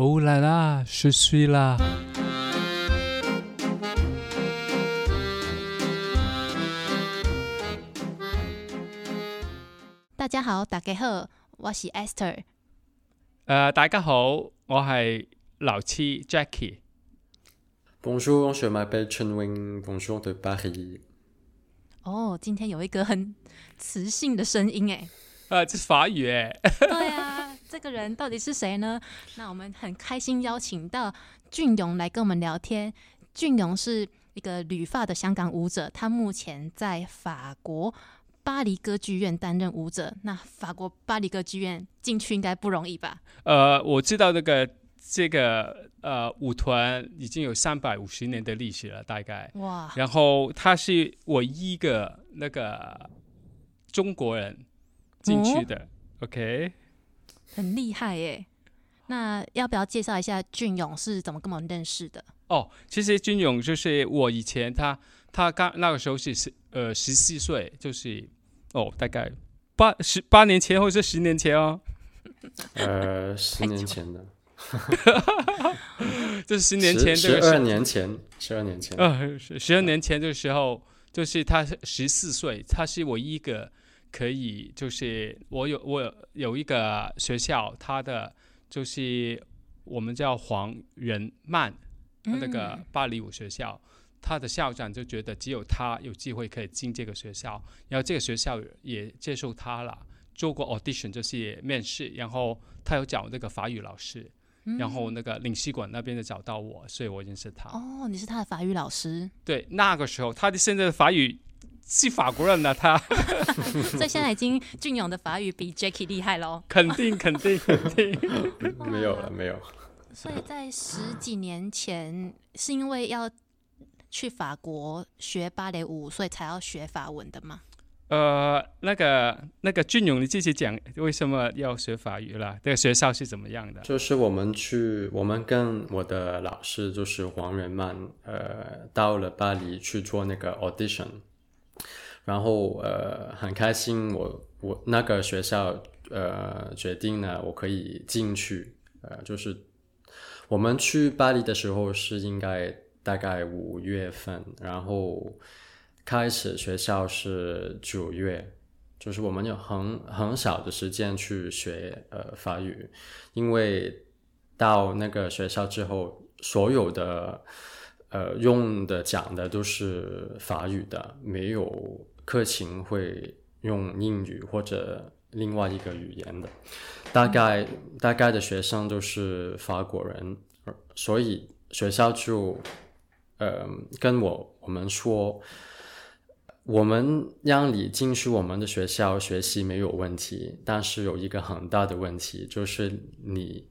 哦啦啦，是水啦。大家好，大家好，我是 Esther。誒，大家好，我係老七 Jackie。Bonjour, je m'appelle Chen Wing. Bonjour de Paris. 哦，今天有一个很磁性的声音哎。呃，这是法语哎。对啊，这个人到底是谁呢？那我们很开心邀请到俊勇来跟我们聊天。俊勇是一个旅发的香港舞者，他目前在法国巴黎歌剧院担任舞者。那法国巴黎歌剧院进去应该不容易吧？呃，我知道那个这个呃舞团已经有三百五十年的历史了，大概。哇！然后他是唯一一个那个中国人进去的、OK。很厉害耶！那要不要介绍一下俊勇是怎么跟我们认识的？哦，其实俊勇就是我以前他他刚那个时候是十呃十四岁，就是哦大概八十八年前或者十年前哦，呃，十年前的，就是十年前这十二年前，十二年前，呃十十二年前的时候，就是他十四岁，他是我一个可以就是我有我有有一个学校，他的就是我们叫黄仁曼。那个嗯巴黎舞学校，他的校长就觉得只有他有机会可以进这个学校，然后这个学校也接受他了，做过 audition 就是面试，然后他有找那个法语老师，然后那个领事馆那边就找到我，所以我认识他。哦，你是他的法语老师，对，那个时候他的现在的法语是法国人啊，他 所以现在已经俊勇的法语比 Jackie 厉害喽。肯定肯定肯定。没有了，没有。所以在十几年前，是因为要去法国学芭蕾舞，所以才要学法文的吗？呃，那个那个俊勇，你自己讲为什么要学法语啦？这个学校是怎么样的？就是我们去，我们跟我的老师就是黄仁曼，呃，到了巴黎去做那个 audition，然后呃很开心我，我那个学校呃决定呢，我可以进去，呃，就是我们去巴黎的时候是应该大概五月份，然后开始学校是九月。就是我们有很很少的时间去学呃法语，因为到那个学校之后，所有的呃用的讲的都是法语的，没有课程会用英语或者另外一个语言的。大概大概的学生都是法国人，所以学校就呃跟我我们说。我们让你进去我们的学校学习没有问题，但是有一个很大的问题，就是你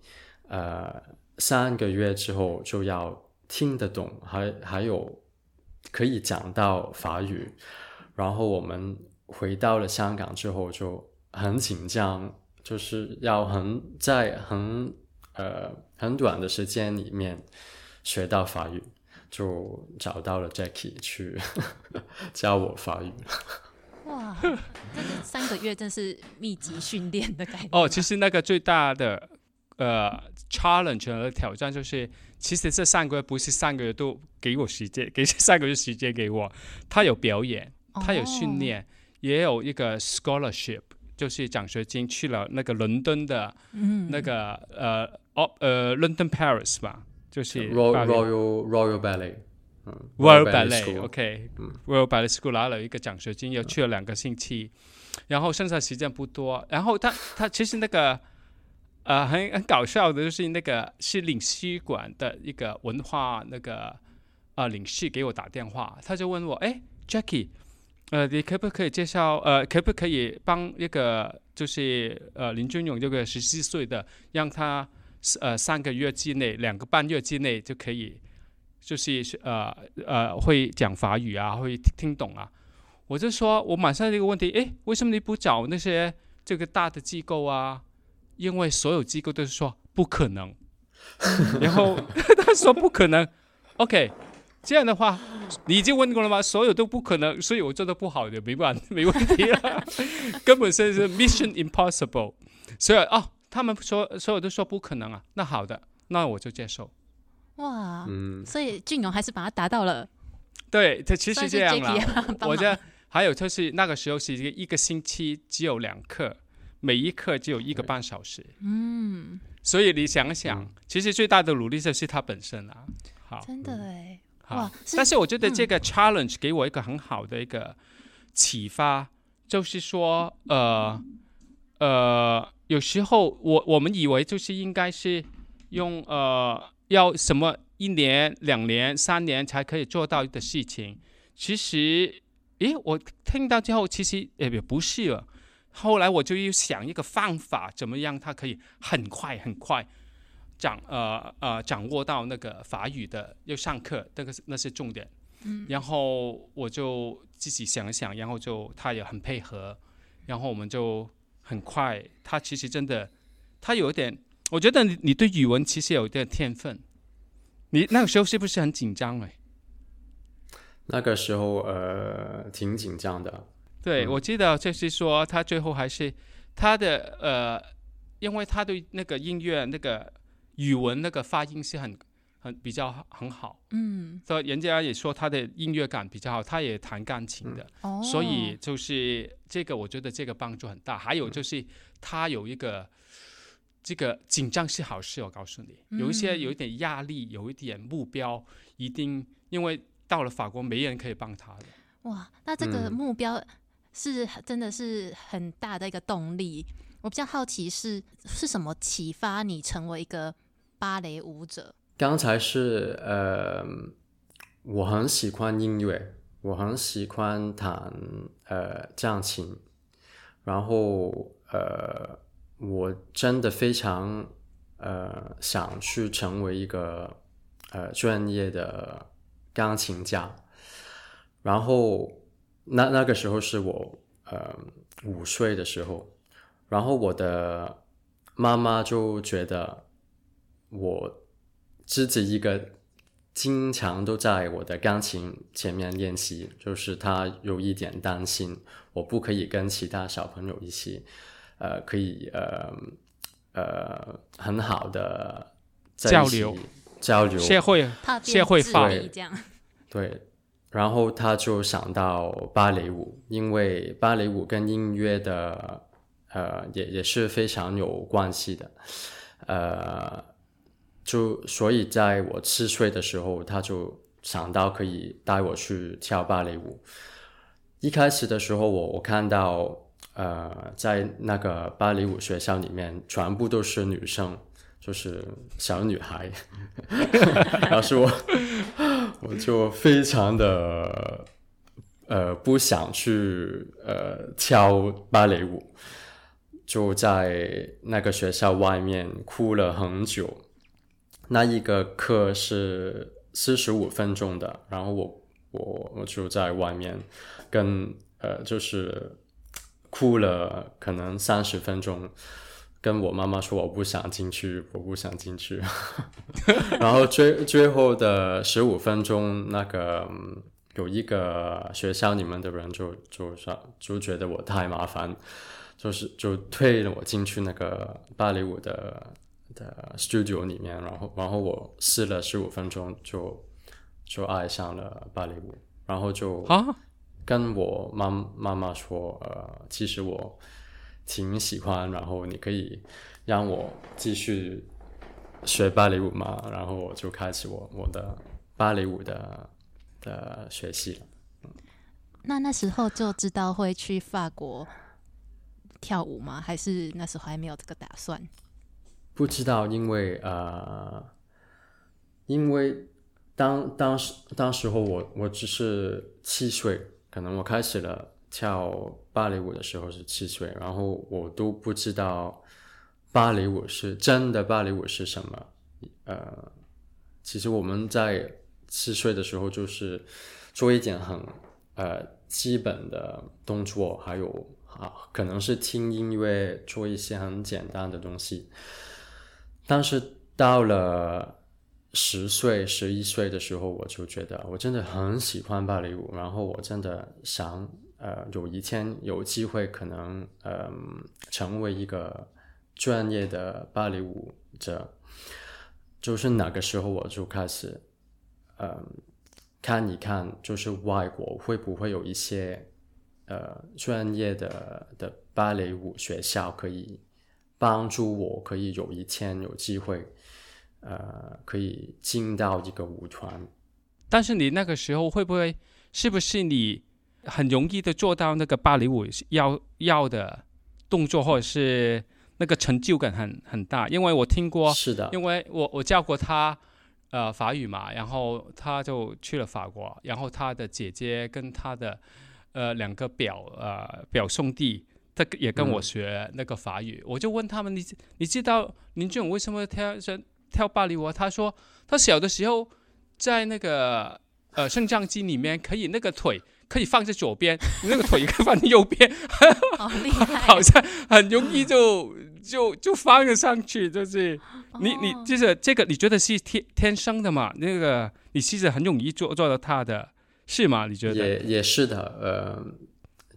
呃三个月之后就要听得懂，还还有可以讲到法语。然后我们回到了香港之后就很紧张，就是要很在很呃很短的时间里面学到法语。就找到了 Jackie 去 教我法语。哇，这个三个月真是密集训练的感觉。哦，其实那个最大的呃 challenge 和挑战就是，其实这三个月不是三个月都给我时间，给 三个月时间给我，他有表演，他有训练，也有一个 scholarship，就是奖学金去了那个伦敦的嗯，那个呃哦呃 London Paris 吧，就是 Royal Royal Royal Ballet，嗯 Royal Ballet Ballet，OK，Royal Ballet School 拿了一个奖学金，又去了两个星期，然后剩下时间不多。然后他他其实那个呃很很搞笑的，就是那个是领事馆的一个文化那个呃领事给我打电话，他就问我，哎，Jackie，呃，你可不可以介绍呃，可不可以帮一个就是呃林俊勇这个十四岁的，让他呃三个月之内，两个半月之内就可以。就是呃呃会讲法语啊，会听听懂啊。我就说，我马上这个问题，诶，为什么你不找那些这个大的机构啊？因为所有机构都是说不可能。然后 他说不可能，OK，这样的话，你已经问过了吗？所有都不可能，所以我做的不好的，没办没问题了，根本是是 Mission Impossible。所以哦，他们说所有都说不可能啊，那好的，那我就接受。哇，嗯，所以俊勇还是把它达到了，对，这其实这样忙我这还有就是那个时候是一个一个星期只有两课，每一课只有一个半小时，嗯，所以你想想，嗯其实最大的努力就是他本身啊。好，真的哎，好哇，但是我觉得这嗯个 challenge 给我一个很好的一个启发，就是说，呃呃，有时候我我们以为就是应该是用呃要什么一年、两年、三年才可以做到的事情，其实，诶，我听到之后，其实也也不是了。后来我就又想一个方法，怎么样它可以很快很快掌呃呃掌握到那个法语的，又上课，那个是那些重点。嗯然后我就自己想一想，然后就他也很配合，然后我们就很快。他其实真的，他有一点，我觉得你你对语文其实有一点天分。你那个时候是不是很紧张哎？那个时候呃挺紧张的，对，嗯我记得就是说他最后还是他的呃，因为他对那个音乐那个语文那个发音是很很比较很好，嗯，所以人家也说他的音乐感比较好，他也弹钢琴的。哦，所以就是这个，我觉得这个帮助很大。还有就是他有一个这个紧张是好事，我告诉你，有一些嗯有一点压力，有一点目标，一定因为到了法国没人可以帮他的。哇，那这个嗯目标是真的是很大的一个动力。我比较好奇是是什么启发你成为一个芭蕾舞者？刚才是呃，我很喜欢音乐，我很喜欢弹呃钢琴，然后呃，我真的非常呃想去成为一个呃专业的钢琴家，然后那那个时候是我呃五岁的时候，然后我的妈妈就觉得我自己一个经常都在我的钢琴前面练习，就是他有一点担心，我不可以跟其他小朋友一起，呃，可以呃呃很好的交流。交流。社会怕社会化。变智力这样，对，然后他就想到芭蕾舞，因为芭蕾舞跟音乐的呃也也是非常有关系的，呃，就所以在我七岁的时候，他就想到可以带我去跳芭蕾舞。一开始的时候我，我看到呃，在那个芭蕾舞学校里面，全部都是女生，就是小女孩，然后是我。我就非常的呃不想去呃跳芭蕾舞，就在那个学校外面哭了很久。那一个课是四十五分钟的，然后我我我就在外面跟呃就是哭了可能三十分钟。跟我妈妈说我不想进去，我不想进去。然后最最后的十五分钟，那个、有一个学校里面的人就就说就觉得我太麻烦，就是就推了我进去那个芭蕾舞的的 studio 里面，然后然后我试了十五分钟就就爱上了芭蕾舞，然后就啊，跟我妈妈妈说，呃，其实我挺喜欢，然后你可以让我继续学芭蕾舞嘛，然后我就开始我我的芭蕾舞的的学习了。那那时候就知道会去法国跳舞吗？还是那时候还没有这个打算？不知道，因为呃，因为当当时当时候我我只是七岁，可能我开始了跳芭蕾舞的时候是七岁，然后我都不知道芭蕾舞是真的芭蕾舞是什么。呃，其实我们在七岁的时候就是做一点很呃基本的动作，还有啊可能是听音乐，做一些很简单的东西。但是到了十岁、十一岁的时候，我就觉得我真的很喜欢芭蕾舞，然后我真的想，呃，有一天有机会可能，嗯、成为一个专业的芭蕾舞者。就是那个时候我就开始，嗯，看一看，就是外国会不会有一些呃专业的的芭蕾舞学校可以帮助我，可以有一天有机会，呃，可以进到一个舞团。但是你那个时候会不会，是不是你很容易的做到那个芭蕾舞要要的动作，或者是那个成就感很很大？因为我听过，是的，因为我我教过他呃法语嘛，然后他就去了法国，然后他的姐姐跟他的呃两个表呃表兄弟，他也跟我学那个法语，我就问他们，你你知道林俊勇为什么跳跳芭蕾舞？他说他小的时候。在那个呃升降机里面，可以那个腿可以放在左边，那个腿可以放在右边，好 厉害，好像很容易就就就翻了上去，就是你你就是这个，你觉得是天天生的嘛？那个你其实很容易做做到他的，是吗？你觉得？也也是的，呃，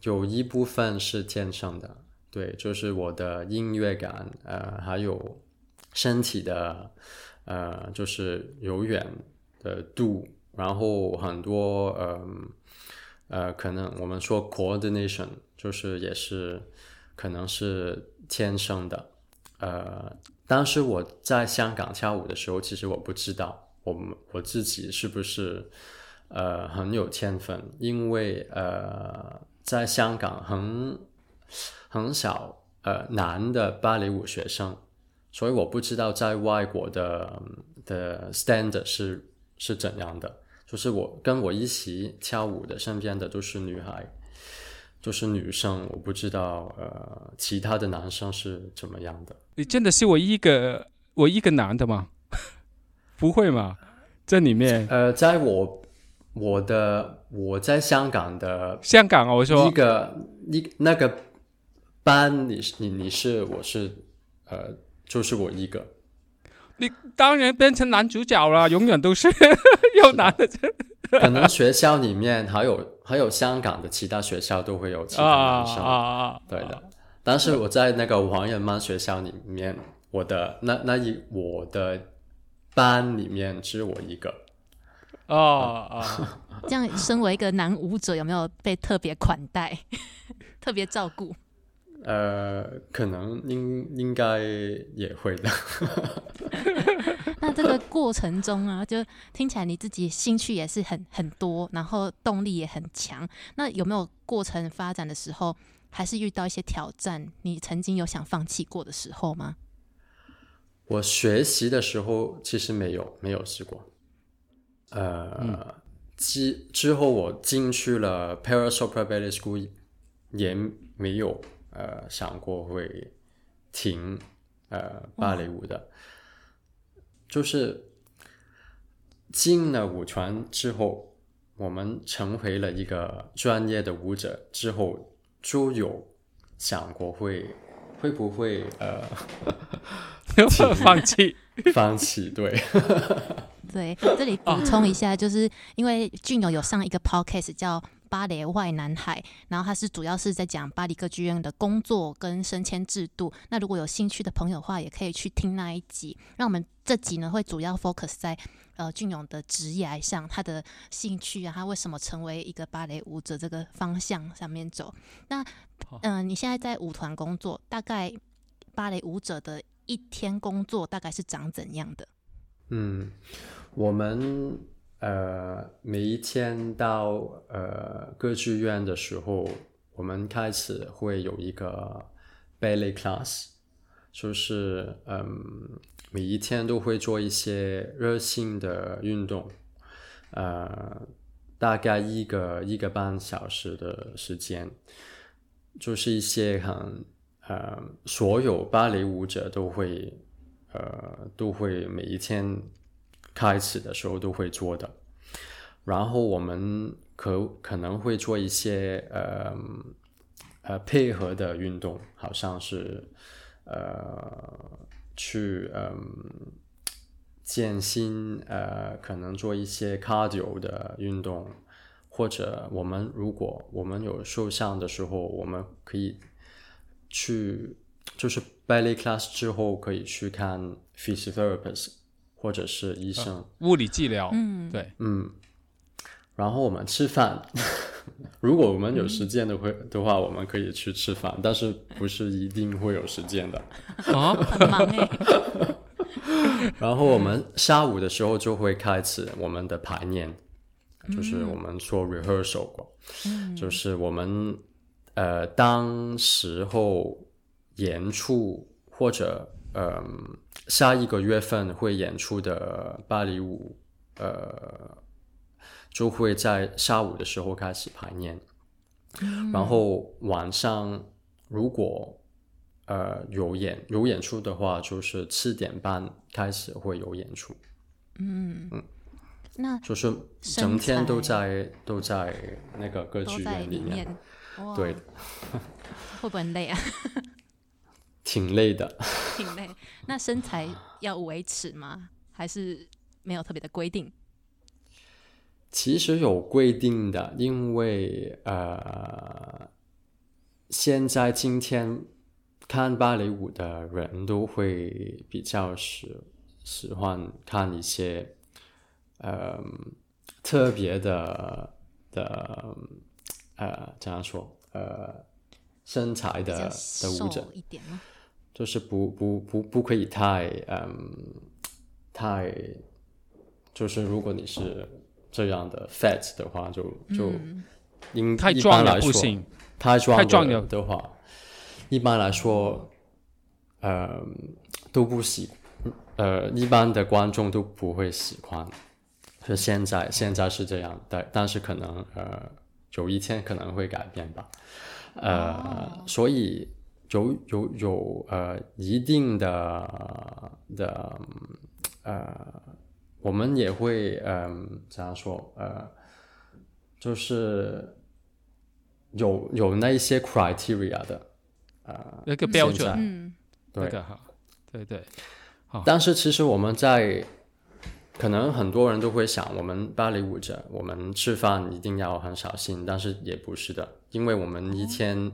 有一部分是天生的，对，就是我的音乐感，呃，还有身体的，呃，就是柔软。的度，然后很多呃呃，可能我们说 coordination，就是也是可能是天生的。呃，当时我在香港跳舞的时候，其实我不知道我们我自己是不是呃很有天分，因为呃在香港很很少呃男的芭蕾舞学生，所以我不知道在外国的的 standard 是。是怎样的？就是我跟我一起跳舞的身边的都是女孩，就是女生。我不知道呃，其他的男生是怎么样的。你真的是我一个我一个男的吗？不会吗？这里面呃，在我我的我在香港的香港啊，我说一个一那个班，你是你你是我是呃，就是我一个。你当然变成男主角了，永远都是 有男的。可能学校里面还有还有香港的其他学校都会有其他男生，啊对的。但是我在那个黄人班学校里面，我的那那一我的班里面只有我一个。哦哦，这样身为一个男舞者，有没有被特别款待、特别照顾？呃，可能应应该也会的。那这个过程中啊，就听起来你自己兴趣也是很很多，然后动力也很强。那有没有过程发展的时候，还是遇到一些挑战？你曾经有想放弃过的时候吗？我学习的时候其实没有没有试过。呃，之之后我进去了 Paris Opera Ballet School，也没有。呃，想过会停呃芭蕾舞的，就是进了舞团之后，我们成为了一个专业的舞者之后，就有想过会会不会呃 放弃 放弃对 对，这里补充一下，就是因为俊友有上一个 podcast 叫。芭蕾外男孩，然后他是主要是在讲巴黎歌剧院的工作跟升迁制度。那如果有兴趣的朋友的话，也可以去听那一集。那我们这集呢，会主要 focus 在呃俊勇的职业上，他的兴趣啊，他为什么成为一个芭蕾舞者这个方向上面走。那嗯，你现在在舞团工作，大概芭蕾舞者的一天工作大概是长怎样的？嗯，我们。呃，每一天到呃歌剧院的时候，我们开始会有一个 ballet class，就是嗯，每一天都会做一些热性的运动，呃，大概一个一个半小时的时间，就是一些很呃，所有芭蕾舞者都会呃都会每一天。开始的时候都会做的，然后我们可可能会做一些呃呃配合的运动，好像是呃去嗯健身呃可能做一些 cardio 的运动，或者我们如果我们有受伤的时候，我们可以去就是 ballet class 之后可以去看 physiotherapist。或者是医生，物理治疗，嗯，对，嗯，然后我们吃饭，如果我们有时间的会的话，我们可以去吃饭，但是不是一定会有时间的。啊，很忙哎、然后我们下午的时候就会开始我们的排练，就是我们说 rehearsal 过，就是我们呃当时候演出或者呃下一个月份会演出的芭蕾舞，呃就会在下午的时候开始排练，然后晚上如果呃有演有演出的话，就是七点半开始会有演出，嗯。那就是整天都在都在那个歌剧院里面，对，会不会很累啊？挺累的。挺累。那身材要维持吗？还是没有特别的规定？其实有规定的，因为呃，现在今天看芭蕾舞的人都会比较喜喜欢看一些呃特别的的呃怎样说呃身材的的舞者，就是不不不不可以太嗯太，就是如果你是这样的 fat 的话，就就应一般来说了不行，太壮了的话，一般来说，呃都不喜，呃一般的观众都不会喜欢。是现在现在是这样，但但是可能呃有一天可能会改变吧，呃，所以有有有呃一定的的呃，我们也会嗯、怎样说呃，就是有有那一些 criteria 的，呃，那个标准，嗯，对。那个好，对对，但是其实我们在，可能很多人都会想，我们芭蕾舞者，我们吃饭一定要很小心，但是也不是的，因为我们一天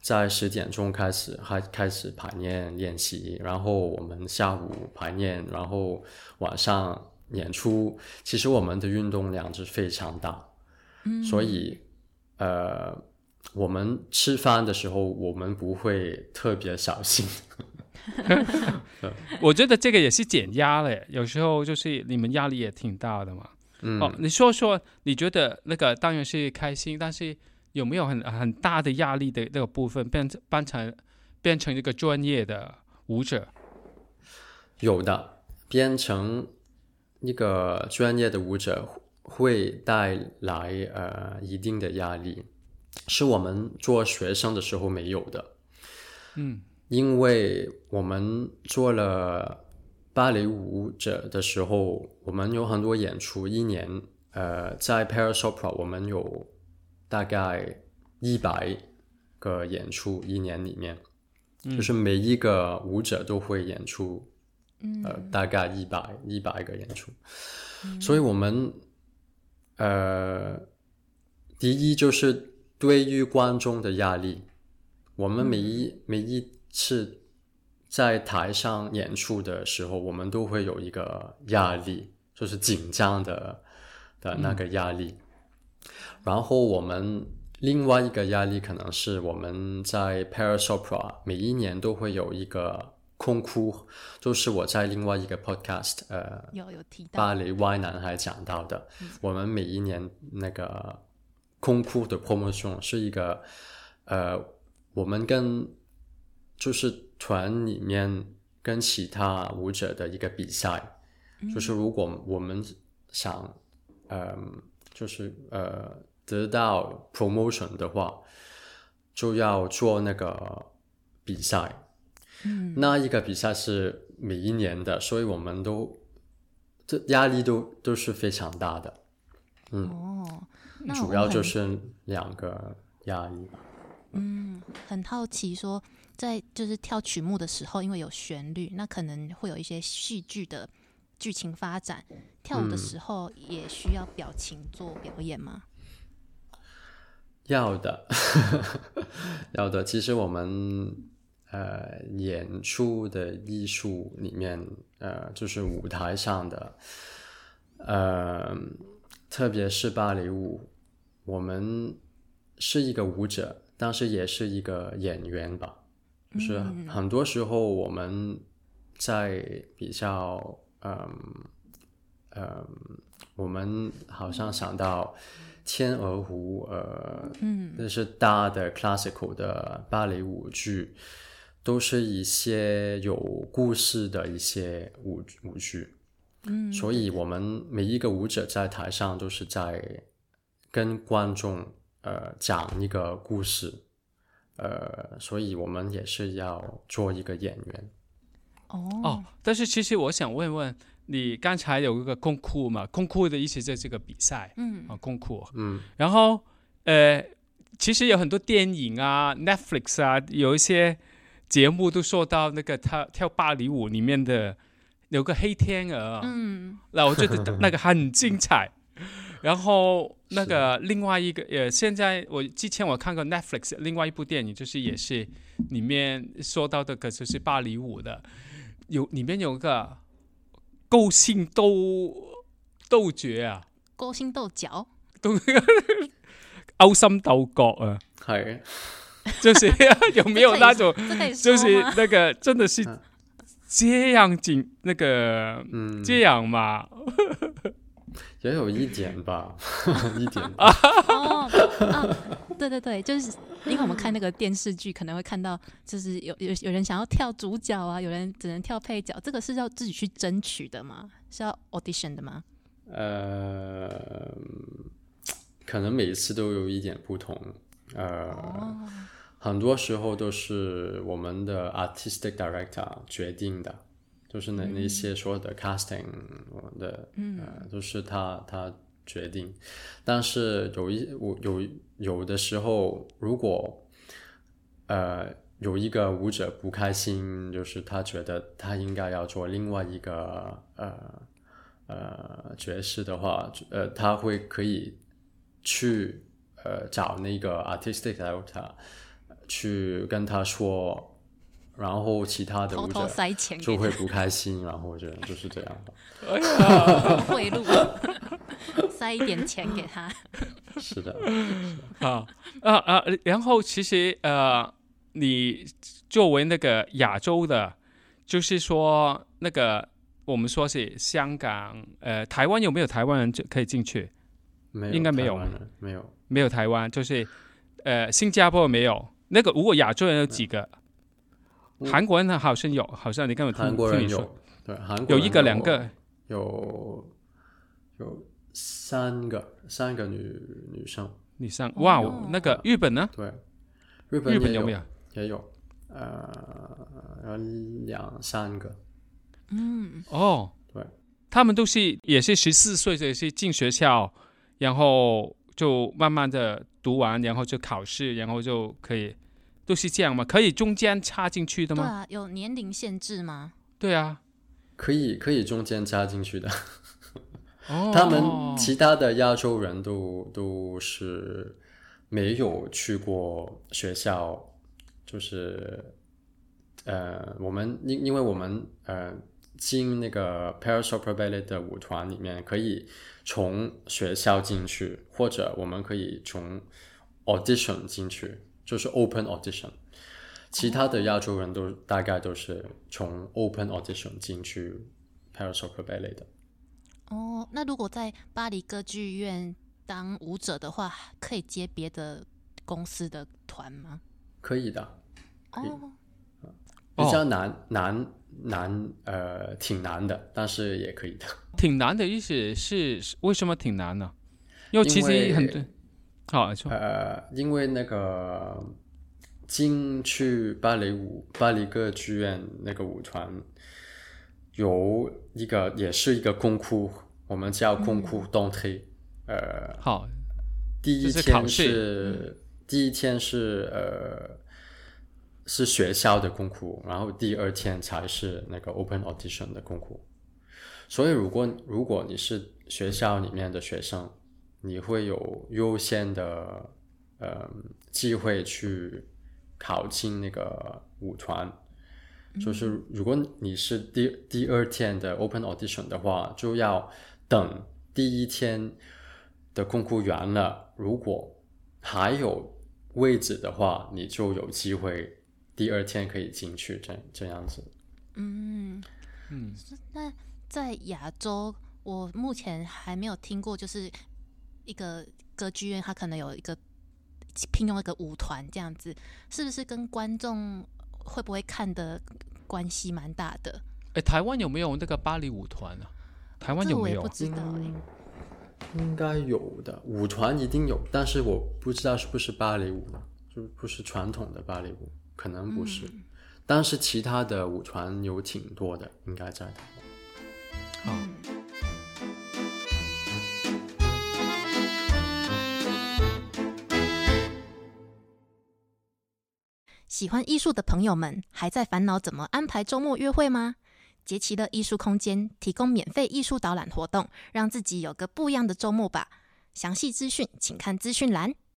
在十点钟开始，还开始排练练习，然后我们下午排练，然后晚上演出，其实我们的运动量是非常大，嗯所以呃，我们吃饭的时候，我们不会特别小心。我觉得这个也是减压嘞，有时候就是你们压力也挺大的嘛。嗯，哦，你说说，你觉得那个当然是开心，但是有没有很很大的压力的那个部分，变成变成变成一个专业的舞者？有的，变成一个专业的舞者会带来呃一定的压力，是我们做学生的时候没有的。嗯，因为我们做了芭蕾舞者的时候，我们有很多演出，一年呃在 Paris Opera 我们有大概一百个演出，一年里面，就是每一个舞者都会演出，呃，大概一百一百个演出，所以我们呃，第一就是对于观众的压力，我们每一、每一次在台上演出的时候，我们都会有一个压力，就是紧张的的那个压力。然后我们另外一个压力可能是我们在 Paris Opera 每一年都会有一个空哭，就是我在另外一个 podcast 呃有有提到。芭蕾 Y 男孩讲到的，我们每一年那个空哭的 promotion 是一个呃，我们跟就是团里面跟其他舞者的一个比赛，就是如果我们想呃，就是呃得到 promotion 的话，就要做那个比赛。嗯那一个比赛是每一年的，所以我们都这压力都都是非常大的，嗯哦，那主要就是两个压力吧。嗯，很好奇说，在就是跳曲目的时候，因为有旋律，那可能会有一些戏剧的剧情发展。跳舞的嗯时候也需要表情做表演吗？要的，要的。其实我们呃演出的艺术里面，呃，就是舞台上的，呃，特别是芭蕾舞，我们是一个舞者，但是也是一个演员吧。就是很多时候我们在比较，嗯嗯，我们好像想到天鹅湖，呃，嗯，那是大的 classical 的芭蕾舞剧，都是一些有故事的一些舞舞剧。嗯，所以我们每一个舞者在台上都是在跟观众呃讲一个故事，呃，所以我们也是要做一个演员。哦哦，但是其实我想问问你，刚才有一个公库嘛？公库的意思就是这个比赛嗯啊，公库。嗯然后呃，其实有很多电影啊，Netflix 啊，有一些节目都说到那个他跳芭蕾舞里面的有个黑天鹅，嗯那我觉得那个很精彩。然后那个另外一个呃，现在我之前我看过 Netflix 另外一部电影，就是也是里面说到的，可就是芭蕾舞的，有里面有个勾心斗斗角啊，勾心斗角，勾心斗角啊，系。就是 有没有那种，就是？那个真的是嗯。这样紧那个嗯，这样嘛？也有一点吧，一点。哦，啊，对对对，就是因为我们看那个电视剧，可能会看到，就是有有有人想要跳主角啊，有人只能跳配角，这个是要自己去争取的吗？是要 audition 的吗？呃，可能每一次都有一点不同。呃，哦，很多时候都是我们的 artistic director 决定的，就是那那些所有的 casting 的，呃，都是他他决定。但是有一我有有的时候，如果呃有一个舞者不开心，就是他觉得他应该要做另外一个呃呃爵士的话，呃，他会可以去呃找那个 artistic director 去跟他说，然后其他的偷偷舞者塞钱就会不开心，然后我觉得就是这样的。贿赂，塞一点钱给他。是的，啊啊啊！然后其实呃，你作为那个亚洲的，就是说那个我们说是香港呃台湾有没有台湾人就可以进去？没有应该没有没有。没有台湾，就是呃新加坡没有。那个如果亚洲人有几个？嗯韩国人好像有，好像你跟我听韩国人听你说。有，对，韩国有一个两个。有有三个三个女女生，女生。哇，哦那个日本呢？对，日本日本有没有？也有，呃，有两三个，嗯，哦，对，他们都是也是十四岁也是进学校，然后就慢慢的读完，然后就考试，然后就可以，都是这样吗？可以中间插进去的吗？对啊，有年龄限制吗？对啊，可以可以中间插进去的。哦，他们其他的亚洲人都都是没有去过学校，就是呃，我们因因为我们呃进那个 Paris Opera Ballet 的舞团里面，可以从学校进去，或者我们可以从 audition 进去，就是 open audition。其他的亚洲人都大概都是从 open audition 进去 Paris Opera Ballet 的。哦，那如果在巴黎歌剧院当舞者的话，可以接别的公司的团吗？可以的，以哦，比较难、难难呃，挺难的，但是也可以的。挺难的意思是是为什么挺难呢？因为其实很多，好呃，因为那个进去芭蕾舞巴黎歌剧院那个舞团有一个也是一个公库，我们叫公库动推。呃，好，第一天是第一天是呃是学校的公库，然后第二天才是那个 open audition 的公库。所以如果如果你是学校里面的学生，你会有优先的呃机会去考进那个舞团。就是如果你是第第二天的 open audition 的话，就要等第一天的空库员了，如果还有位置的话，你就有机会第二天可以进去，这这样子。嗯，嗯，那在亚洲，我目前还没有听过，就是一个歌剧院，它可能有一个聘用一个舞团这样子，是不是跟观众会不会看的关系蛮大的？哎，台湾有没有那个芭蕾舞团啊？台湾有没有我也不？知道哎、应该有的，舞团一定有，但是我不知道是不是芭蕾舞，就不是传统的芭蕾舞，可能不是。但是其他的舞团有挺多的，应该在台湾。好，喜欢艺术的朋友们，还在烦恼怎么安排周末约会吗？杰奇的艺术空间提供免费艺术导览活动，让自己有个不一样的周末吧。详细资讯请看资讯栏。